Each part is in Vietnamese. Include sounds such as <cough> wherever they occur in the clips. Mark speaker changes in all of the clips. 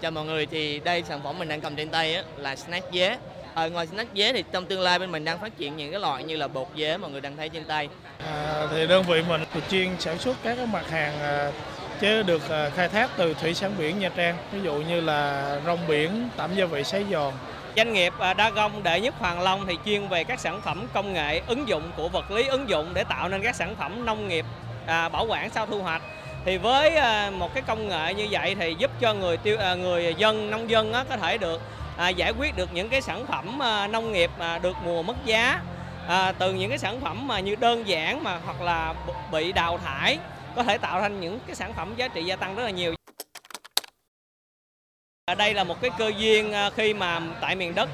Speaker 1: Chào mọi người, thì đây sản phẩm mình đang cầm trên tay á, là snack dế. Ờ, ngoài snack dế thì trong tương lai bên mình đang phát triển những cái loại như là bột dế mọi người đang thấy trên tay.
Speaker 2: À, thì đơn vị mình chuyên sản xuất các cái mặt hàng à, chế được à, khai thác từ thủy sản biển Nha Trang, ví dụ như là rong biển, tẩm gia vị sấy giòn.
Speaker 3: Doanh nghiệp à, Đa Gông Đệ Nhất Hoàng Long thì chuyên về các sản phẩm công nghệ ứng dụng của vật lý ứng dụng để tạo nên các sản phẩm nông nghiệp à, bảo quản sau thu hoạch. Thì với à, một cái công nghệ như vậy thì giúp cho người tiêu à, người dân nông dân có thể được à, giải quyết được những cái sản phẩm nông nghiệp được mùa mất giá à, từ những cái sản phẩm mà như đơn giản mà hoặc là bị đào thải có thể tạo thành những cái sản phẩm giá trị gia tăng rất là nhiều. Đây là một cái cơ duyên khi mà tại miền đất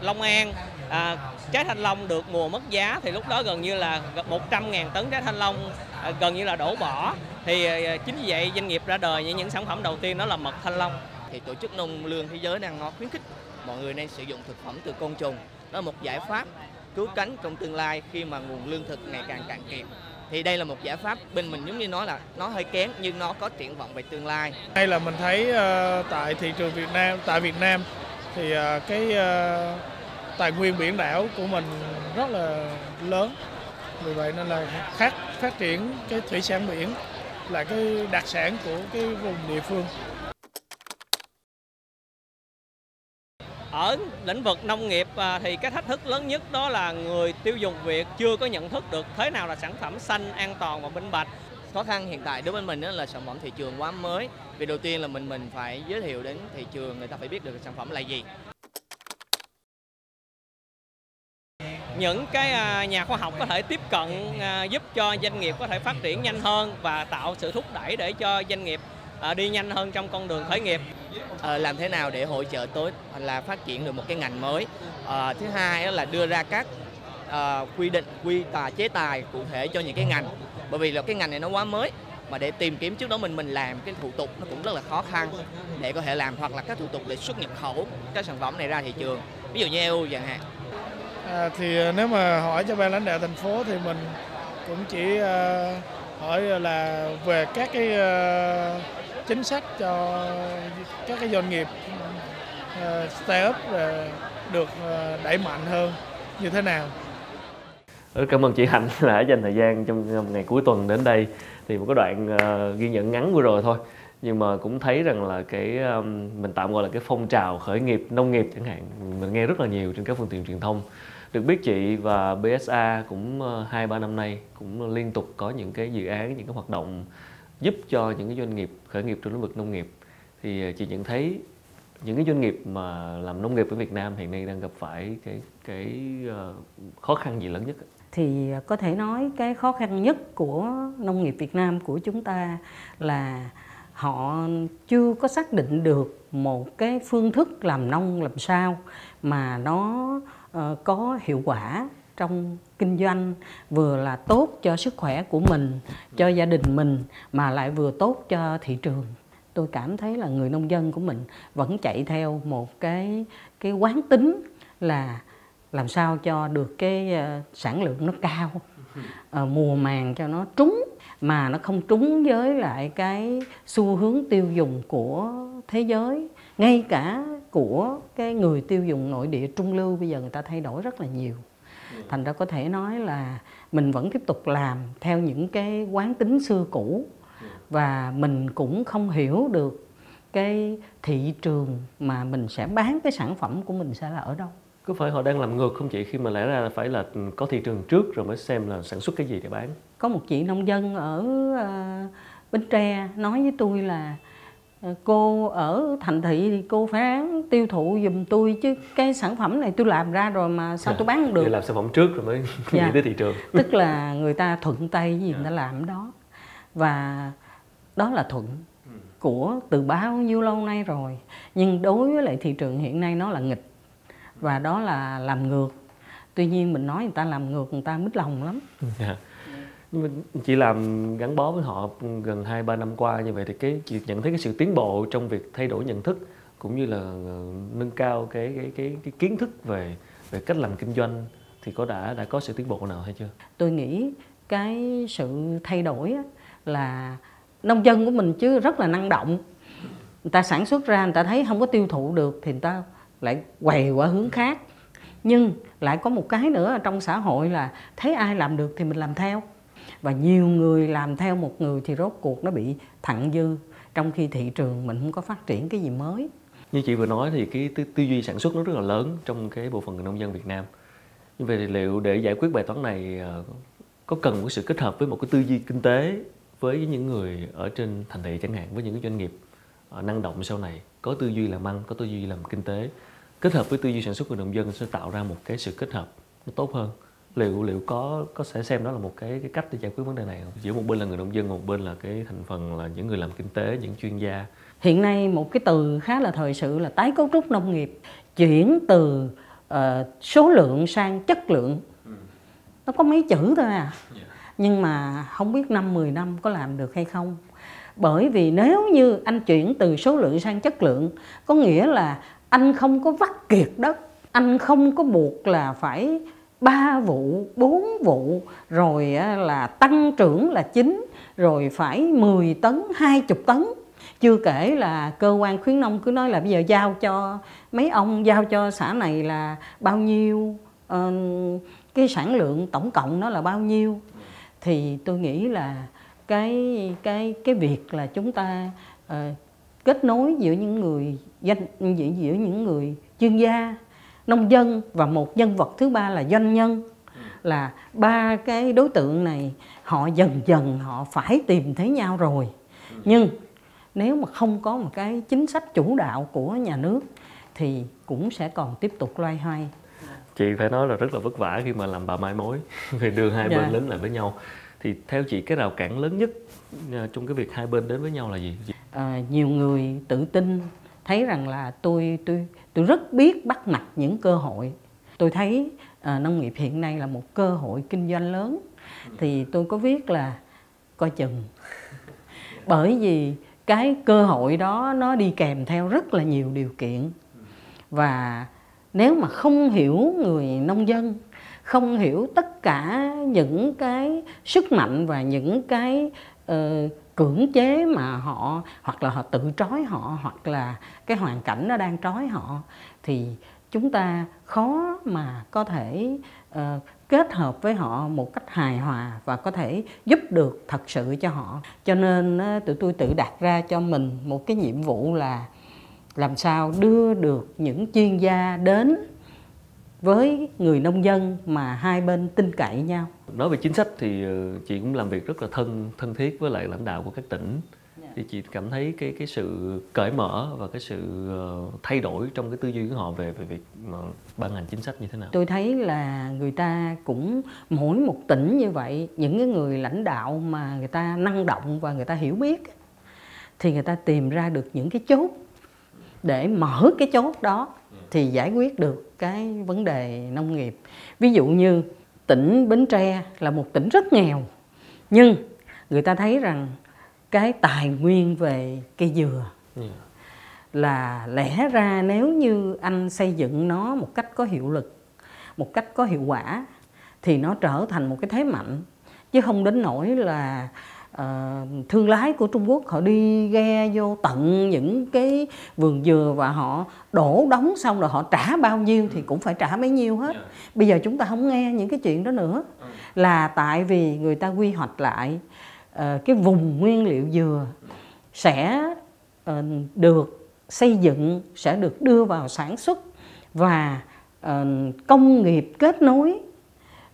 Speaker 3: Long An à, trái thanh long được mùa mất giá thì lúc đó gần như là 100.000 tấn trái thanh long à, gần như là đổ bỏ thì à, chính vì vậy doanh nghiệp ra đời những những sản phẩm đầu tiên đó là mật thanh long.
Speaker 1: Thì tổ chức nông lương thế giới đang nó khuyến khích mọi người nên sử dụng thực phẩm từ côn trùng. Đó là một giải pháp cứu cánh trong tương lai khi mà nguồn lương thực ngày càng cạn kiệt. Thì đây là một giải pháp bên mình giống như nói là nó hơi kén nhưng nó có triển vọng về tương lai.
Speaker 2: Hay là mình thấy à, tại thị trường Việt Nam, tại Việt Nam thì à, cái à, tài nguyên biển đảo của mình rất là lớn. Vì vậy nên là khác phát triển cái thủy sản biển là cái đặc sản của cái vùng địa phương.
Speaker 3: Ở lĩnh vực nông nghiệp à, thì cái thách thức lớn nhất đó là người tiêu dùng Việt chưa có nhận thức được thế nào là sản phẩm xanh, an toàn và minh bạch.
Speaker 1: Khó khăn hiện tại đối với mình đó là sản phẩm thị trường quá mới. Vì đầu tiên là mình mình phải giới thiệu đến thị trường người ta phải biết được sản phẩm là gì.
Speaker 3: Những cái à, nhà khoa học có thể tiếp cận à, giúp cho doanh nghiệp có thể phát triển nhanh hơn và tạo sự thúc đẩy để cho doanh nghiệp à, đi nhanh hơn trong con đường khởi nghiệp.
Speaker 1: Ờ, làm thế nào để hỗ trợ tối là phát triển được một cái ngành mới? Ờ, thứ hai là đưa ra các ờ, quy định, quy tà, chế tài cụ thể cho những cái ngành. Bởi vì là cái ngành này nó quá mới mà để tìm kiếm trước đó mình mình làm cái thủ tục nó cũng rất là khó khăn để có thể làm hoặc là các thủ tục để xuất nhập khẩu các sản phẩm này ra thị trường. Ví dụ như EU chẳng hạn.
Speaker 2: À, thì à, nếu mà hỏi cho ban lãnh đạo thành phố thì mình cũng chỉ à, hỏi là về các cái à, chính sách cho các cái doanh nghiệp à, start up à, được à, đẩy mạnh hơn như thế nào.
Speaker 4: Ừ, cảm ơn chị Hạnh <laughs> đã dành thời gian trong ngày cuối tuần đến đây. Thì một cái đoạn ờ, ghi nhận ngắn vừa rồi thôi. Nhưng mà cũng thấy rằng là cái um, mình tạm gọi là cái phong trào khởi nghiệp nông nghiệp chẳng hạn mình nghe rất là nhiều trên các phương tiện truyền thông được biết chị và BSA cũng ờ, hai ba năm nay cũng liên tục có những cái dự án, những cái hoạt động giúp cho những cái doanh nghiệp khởi nghiệp trong lĩnh vực nông nghiệp. Thì ờ, chị nhận thấy những cái doanh nghiệp mà làm nông nghiệp ở Việt Nam hiện nay đang gặp phải cái cái ờ, khó khăn gì lớn nhất
Speaker 5: thì có thể nói cái khó khăn nhất của nông nghiệp Việt Nam của chúng ta là họ chưa có xác định được một cái phương thức làm nông làm sao mà nó Ờ, có hiệu quả trong kinh doanh, vừa là tốt cho sức khỏe của mình, cho gia đình mình, mà lại vừa tốt cho thị trường. Tôi cảm thấy là người nông dân của mình vẫn chạy theo một cái cái quán tính là làm sao cho được cái ờ, sản lượng nó cao ờ, mùa màng cho nó trúng, mà nó không trúng với lại cái xu hướng tiêu dùng của thế giới. Ngay cả của cái người tiêu dùng nội địa trung lưu bây giờ người ta thay đổi rất là nhiều. Thành ra có thể nói là mình vẫn tiếp tục làm theo những cái quán tính xưa cũ và mình cũng không hiểu được cái thị trường mà mình sẽ bán cái sản phẩm của mình sẽ là ở đâu.
Speaker 4: Có phải họ đang làm ngược không chị? Khi mà lẽ ra là phải là có thị trường trước rồi mới xem là sản xuất cái gì để bán?
Speaker 5: có một chị nông dân ở ờ, Bến Tre nói với tôi là cô ở thành thị thì cô phải ráng tiêu thụ giùm tôi chứ cái sản phẩm này tôi làm ra rồi mà sao tôi bán không được
Speaker 4: làm sản phẩm trước rồi mới
Speaker 5: Dạ.
Speaker 4: nghĩ tới thị trường. <laughs>
Speaker 5: tức là người ta thuận tay gì người ta làm đó và đó là thuận của từ bao nhiêu lâu nay rồi nhưng đối với lại thị trường hiện nay nó là nghịch và đó là làm ngược tuy nhiên mình nói người ta làm ngược người ta mít lòng lắm
Speaker 4: Dạ. Chị làm gắn bó với họ gần 2 3 năm qua như vậy thì cái chị nhận thấy cái sự tiến bộ trong việc thay đổi nhận thức cũng như là ờ, nâng cao cái cái cái cái kiến thức về về cách làm kinh doanh thì có đã đã có sự tiến bộ nào hay chưa?
Speaker 5: tôi nghĩ cái sự thay đổi là nông dân của mình chứ rất là năng động. Người ta sản xuất ra người ta thấy không có tiêu thụ được thì người ta lại quầy qua hướng khác. Nhưng lại có một cái nữa trong xã hội là thấy ai làm được thì mình làm theo và nhiều người làm theo một người thì rốt cuộc nó bị thặng dư trong khi thị trường mình không có phát triển cái gì mới.
Speaker 4: Như chị vừa nói thì cái tư, tư duy sản xuất nó rất là lớn trong cái bộ phận người nông dân Việt Nam. Như vậy thì liệu để giải quyết bài toán này ờ, có cần một sự kết hợp với một cái tư duy kinh tế với những người ở trên thành thị chẳng hạn với những cái doanh nghiệp ờ, năng động sau này có tư duy làm ăn có tư duy làm kinh tế kết hợp với tư duy sản xuất của nông dân sẽ tạo ra một cái sự kết hợp nó tốt hơn? Liệu liệu có có sẽ xem đó là một cái cái cách để giải quyết vấn đề này không? giữa một bên là người nông dân một bên là cái thành phần là những người làm kinh tế những chuyên gia.
Speaker 5: Hiện nay một cái từ khá là thời sự là tái cấu trúc nông nghiệp chuyển từ uh, số lượng sang chất lượng. Nó có mấy chữ thôi à. Nhưng mà không biết năm 10 năm có làm được hay không. Bởi vì nếu như anh chuyển từ số lượng sang chất lượng có nghĩa là anh không có vắt kiệt đất anh không có buộc là phải ba vụ bốn vụ rồi là tăng trưởng là chính rồi phải 10 tấn 20 tấn. Chưa kể là cơ quan khuyến nông cứ nói là bây giờ giao cho mấy ông giao cho xã này là bao nhiêu uh, cái sản lượng tổng cộng nó là bao nhiêu. Thì tôi nghĩ là cái cái cái việc là chúng ta uh, kết nối giữa những người danh giữa, giữa những người chuyên gia nông dân và một nhân vật thứ ba là doanh nhân. Là ba cái đối tượng này họ dần dần họ phải tìm thấy nhau rồi. Nhưng nếu mà không có một cái chính sách chủ đạo của nhà nước thì cũng sẽ còn tiếp tục loay hoay.
Speaker 4: Chị phải nói là rất là vất vả khi mà làm bà mai mối <laughs> về đưa hai dạ. bên đến lại với nhau. Thì theo chị cái rào cản lớn nhất à, trong cái việc hai bên đến với nhau là gì?
Speaker 5: À, nhiều người tự tin thấy rằng là tôi tôi tôi rất biết bắt mạch những cơ hội. Tôi thấy à, nông nghiệp hiện nay là một cơ hội kinh doanh lớn. Thì tôi có viết là coi chừng. <laughs> Bởi vì cái cơ hội đó nó đi kèm theo rất là nhiều điều kiện. Và nếu mà không hiểu người nông dân không hiểu tất cả những cái sức mạnh và những cái uh, cưỡng chế mà họ hoặc là họ tự trói họ hoặc là cái hoàn cảnh nó đang trói họ thì chúng ta khó mà có thể uh, kết hợp với họ một cách hài hòa và có thể giúp được thật sự cho họ. Cho nên uh, tụi tôi tự đặt ra cho mình một cái nhiệm vụ là làm sao đưa được những chuyên gia đến với người nông dân mà hai bên tin cậy nhau.
Speaker 4: Nói về chính sách thì ờ, chị cũng làm việc rất là thân thân thiết với lại lãnh đạo của các tỉnh. Dạ. Thì chị cảm thấy cái cái sự cởi mở và cái sự ờ, thay đổi trong cái tư duy của họ về về việc mà ban hành chính sách như thế nào?
Speaker 5: Tôi thấy là người ta cũng mỗi một tỉnh như vậy, những cái người lãnh đạo mà người ta năng động và người ta hiểu biết thì người ta tìm ra được những cái chốt để mở cái chốt đó thì giải quyết được cái vấn đề nông nghiệp. Ví dụ như tỉnh bến tre là một tỉnh rất nghèo nhưng người ta thấy rằng cái tài nguyên về cây dừa là lẽ ra nếu như anh xây dựng nó một cách có hiệu lực một cách có hiệu quả thì nó trở thành một cái thế mạnh chứ không đến nỗi là uh, thương lái của Trung Quốc họ đi ghe vô tận những cái vườn dừa và họ đổ đóng xong rồi họ trả bao nhiêu thì cũng phải trả bấy nhiêu hết dạ. bây giờ chúng ta không nghe những cái chuyện đó nữa ừ. là tại vì người ta quy hoạch lại uh, cái vùng nguyên liệu dừa sẽ uh, được xây dựng sẽ được đưa vào sản xuất và công nghiệp kết nối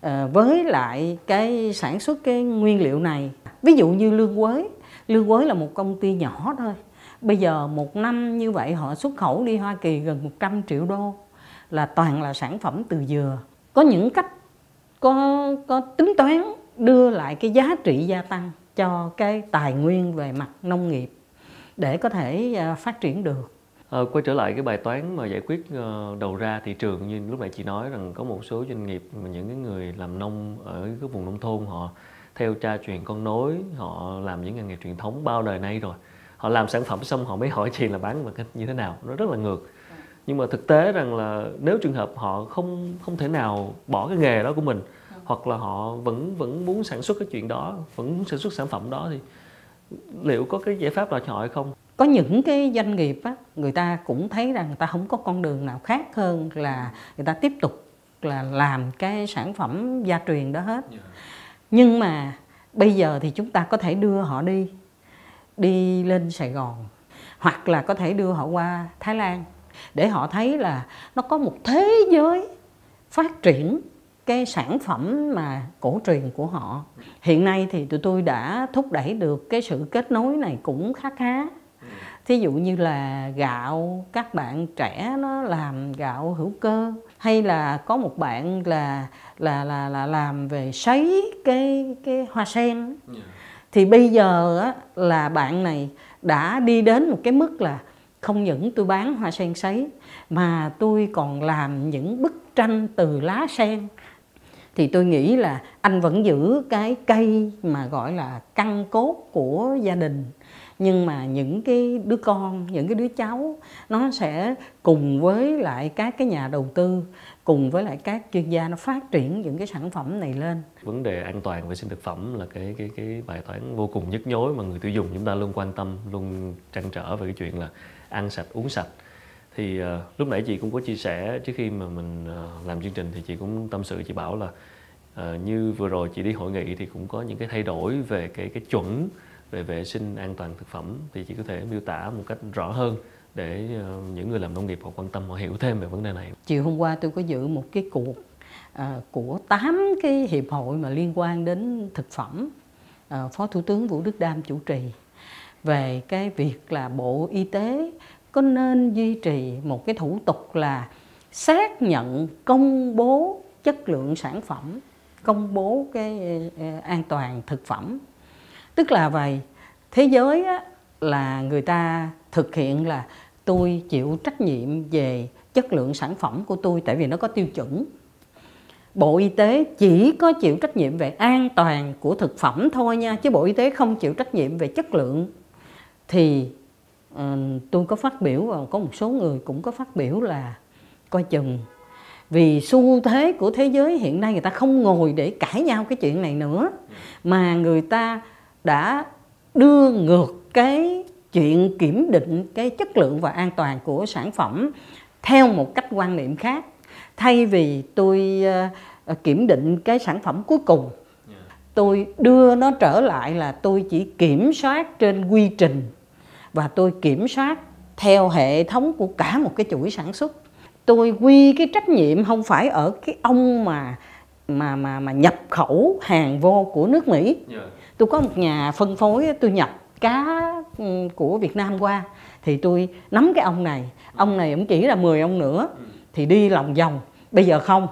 Speaker 5: Ờ, với lại cái sản xuất cái nguyên liệu này. Ví dụ như lương quế. Lương quế là một công ty nhỏ thôi. Bây giờ một năm như vậy họ xuất khẩu đi Hoa Kỳ gần 100 triệu đô là toàn là sản phẩm từ dừa. Có những cách có có tính toán đưa lại cái giá trị gia tăng cho cái tài nguyên về mặt nông nghiệp để có thể ờ, phát triển được.
Speaker 4: À, quay trở lại cái bài toán mà giải quyết ờ, đầu ra thị trường như lúc nãy chị nói rằng có một số doanh nghiệp mà những cái người làm nông ở cái vùng nông thôn họ theo cha truyền con nối họ làm những ngành nghề truyền thống bao đời nay rồi. Họ làm sản phẩm xong họ mới <laughs> hỏi chị là bán bằng cách như thế nào. Nó rất là ngược. Nhưng mà thực tế rằng là nếu trường hợp họ không không thể nào bỏ cái nghề đó của mình hoặc là họ vẫn vẫn muốn sản xuất cái chuyện đó vẫn muốn sản xuất sản phẩm đó thì liệu có cái giải pháp nào cho họ hay không?
Speaker 5: Có những cái doanh nghiệp á, người ta cũng thấy rằng người ta không có con đường nào khác hơn là người ta tiếp tục là làm cái sản phẩm gia truyền đó hết. Nhưng mà bây giờ thì chúng ta có thể đưa họ đi đi lên Sài Gòn hoặc là có thể đưa họ qua Thái Lan để họ thấy là nó có một thế giới phát triển cái sản phẩm mà cổ truyền của họ. Hiện nay thì tụi tôi đã thúc đẩy được cái sự kết nối này cũng khá khá thí dụ như là gạo các bạn trẻ nó làm gạo hữu cơ hay là có một bạn là là là là làm về sấy cái cái hoa sen. Thì bây giờ á, là bạn này đã đi đến một cái mức là không những tôi bán hoa sen sấy mà tôi còn làm những bức tranh từ lá sen. Thì tôi nghĩ là anh vẫn giữ cái cây mà gọi là căn cốt của gia đình nhưng mà những cái đứa con những cái đứa cháu nó sẽ cùng với lại các cái nhà đầu tư cùng với lại các chuyên gia nó phát triển những cái sản phẩm này lên.
Speaker 4: Vấn đề an toàn vệ sinh thực phẩm là cái cái cái bài toán vô cùng nhức nhối mà người tiêu dùng chúng ta luôn quan tâm luôn trăn trở về cái chuyện là ăn sạch uống sạch. Thì uh, lúc nãy chị cũng có chia sẻ trước khi mà mình uh, làm chương trình thì chị cũng tâm sự chị bảo là uh, như vừa rồi chị đi hội nghị thì cũng có những cái thay đổi về cái cái chuẩn về vệ sinh an toàn thực phẩm thì chị có thể miêu tả một cách rõ hơn để ờ, những người làm nông nghiệp họ quan tâm họ hiểu thêm về vấn đề này.
Speaker 5: Chiều hôm qua tôi có dự một cái cuộc à, của 8 cái hiệp hội mà liên quan đến thực phẩm à, phó thủ tướng vũ đức đam chủ trì về cái việc là bộ y tế có nên duy trì một cái thủ tục là xác nhận công bố chất lượng sản phẩm công bố cái an toàn thực phẩm tức là vậy thế giới á, là người ta thực hiện là tôi chịu trách nhiệm về chất lượng sản phẩm của tôi tại vì nó có tiêu chuẩn. Bộ Y tế chỉ có chịu trách nhiệm về an toàn của thực phẩm thôi nha chứ Bộ Y tế không chịu trách nhiệm về chất lượng. Thì uh, tôi có phát biểu và có một số người cũng có phát biểu là coi chừng vì xu thế của thế giới hiện nay người ta không ngồi để cãi nhau cái chuyện này nữa mà người ta đã đưa ngược cái chuyện kiểm định cái chất lượng và an toàn của sản phẩm theo một cách quan niệm khác. Thay vì tôi ờ, ờ, kiểm định cái sản phẩm cuối cùng, tôi đưa nó trở lại là tôi chỉ kiểm soát trên quy trình và tôi kiểm soát theo hệ thống của cả một cái chuỗi sản xuất. Tôi quy cái trách nhiệm không phải ở cái ông mà mà mà mà nhập khẩu hàng vô của nước Mỹ. Yeah. Tôi có một nhà phân phối tôi nhập cá ừ, của Việt Nam qua thì tôi nắm cái ông này, ông này cũng chỉ là 10 ông nữa thì đi lòng vòng. Bây giờ không.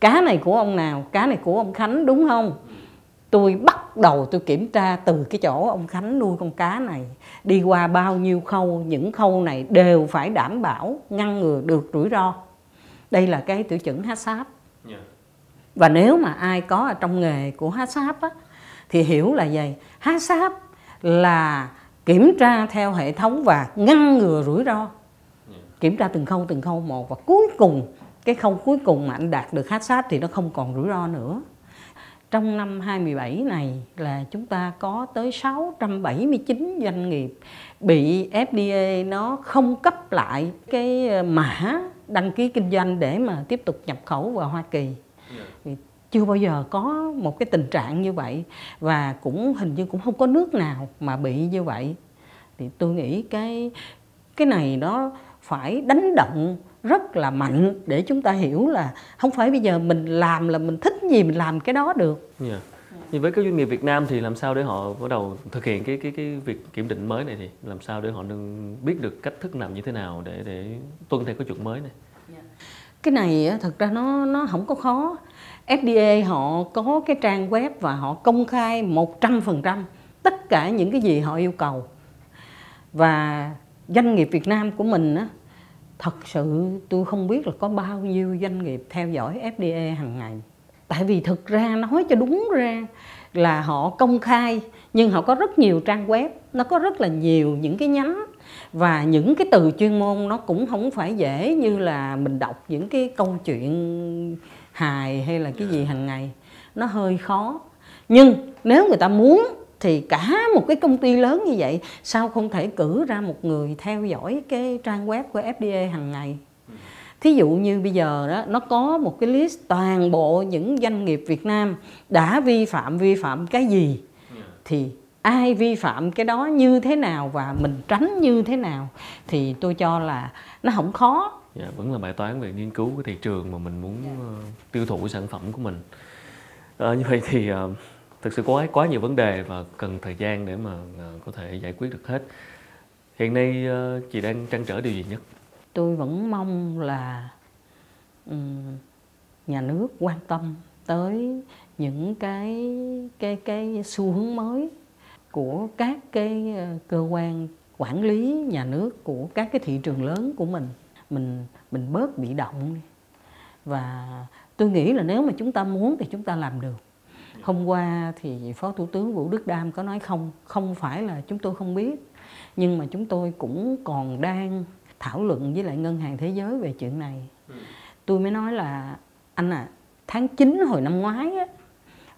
Speaker 5: Cá này của ông nào? Cá này của ông Khánh đúng không? Tôi bắt đầu tôi kiểm tra từ cái chỗ ông Khánh nuôi con cá này đi qua bao nhiêu khâu, những khâu này đều phải đảm bảo ngăn ngừa được rủi ro. Đây là cái tiêu chuẩn HACCP. Yeah và nếu mà ai có ở trong nghề của HACCP á, thì hiểu là gì HACCP là kiểm tra theo hệ thống và ngăn ngừa rủi ro. Kiểm tra từng khâu từng khâu một. Và cuối cùng cái khâu cuối cùng mà anh đạt được HACCP thì nó không còn rủi ro nữa. Trong năm 2017 này là chúng ta có tới 679 doanh nghiệp bị FDA nó không cấp lại cái mã đăng ký kinh doanh để mà tiếp tục nhập khẩu vào Hoa Kỳ chưa bao giờ có một cái tình trạng như vậy và cũng hình như cũng không có nước nào mà bị như vậy thì tôi nghĩ cái cái này nó phải đánh động rất là mạnh để chúng ta hiểu là không phải bây giờ mình làm là mình thích gì mình làm cái đó được.
Speaker 4: Yeah. Nhưng với các doanh nghiệp Việt Nam thì làm sao để họ bắt đầu thực hiện cái cái cái việc kiểm định mới này thì làm sao để họ đừng biết được cách thức làm như thế nào để để tuân theo cái chuẩn mới này?
Speaker 5: Cái này thật ra nó nó không có khó FDA họ có cái trang web và họ công khai 100% tất cả những cái gì họ yêu cầu. Và doanh nghiệp Việt Nam của mình á, thật sự tôi không biết là có bao nhiêu doanh nghiệp theo dõi FDA hàng ngày. Tại vì thực ra nói cho đúng ra là họ công khai nhưng họ có rất nhiều trang web, nó có rất là nhiều những cái nhánh và những cái từ chuyên môn nó cũng không phải dễ như là mình đọc những cái câu chuyện hài hay là cái gì hàng ngày nó hơi khó. Nhưng nếu người ta muốn thì cả một cái công ty lớn như vậy sao không thể cử ra một người theo dõi cái trang web của FDA hàng ngày? Thí dụ như bây giờ đó nó có một cái list toàn bộ những doanh nghiệp Việt Nam đã vi phạm vi phạm cái gì? Thì ai vi phạm cái đó như thế nào và mình tránh như thế nào? Thì tôi cho là nó không khó
Speaker 4: dạ, vẫn là bài toán về nghiên cứu cái thị trường mà mình muốn uh, tiêu thụ sản phẩm của mình. À, như vậy thì uh, thực sự có quá nhiều vấn đề và cần thời gian để mà uh, có thể giải quyết được hết. Hiện nay uh, chị đang trăn trở điều gì nhất?
Speaker 5: Tôi vẫn mong là um, nhà nước quan tâm tới những cái cái cái xu hướng mới của các cái cơ quan quản lý nhà nước của các cái thị trường lớn của mình mình mình bớt bị động và tôi nghĩ là nếu mà chúng ta muốn thì chúng ta làm được. Hôm qua thì phó thủ tướng vũ đức đam có nói không không phải là chúng tôi không biết nhưng mà chúng tôi cũng còn đang thảo luận với lại ngân hàng thế giới về chuyện này. Tôi mới nói là anh à tháng 9 hồi năm ngoái á,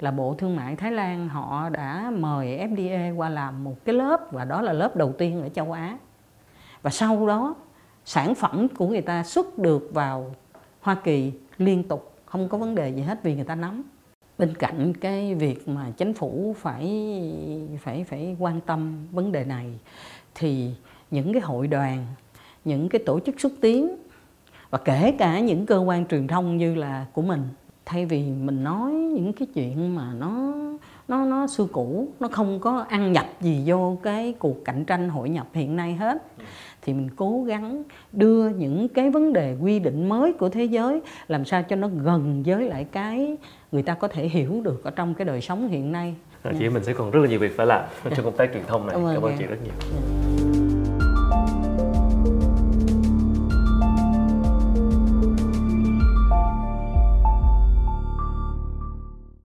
Speaker 5: là Bộ Thương mại Thái Lan họ đã mời FDA qua làm một cái lớp và đó là lớp đầu tiên ở châu Á. Và sau đó sản phẩm của người ta xuất được vào Hoa Kỳ liên tục, không có vấn đề gì hết vì người ta nắm. Bên cạnh cái việc mà chính phủ phải phải phải quan tâm vấn đề này, thì những cái hội đoàn, những cái tổ chức xúc tiến và kể cả những cơ quan truyền thông như là của mình, thay vì mình nói những cái chuyện mà nó nó nó xưa cũ nó không có ăn nhập gì vô cái cuộc cạnh tranh hội nhập hiện nay hết. Thì mình cố gắng đưa những cái vấn đề quy định mới của thế giới làm sao cho nó gần với lại cái người ta có thể hiểu được ở trong cái đời sống hiện nay.
Speaker 4: À, chị mình sẽ còn rất là nhiều việc phải làm trong công tác truyền thông này. Cảm ơn, cảm ơn chị rất nhiều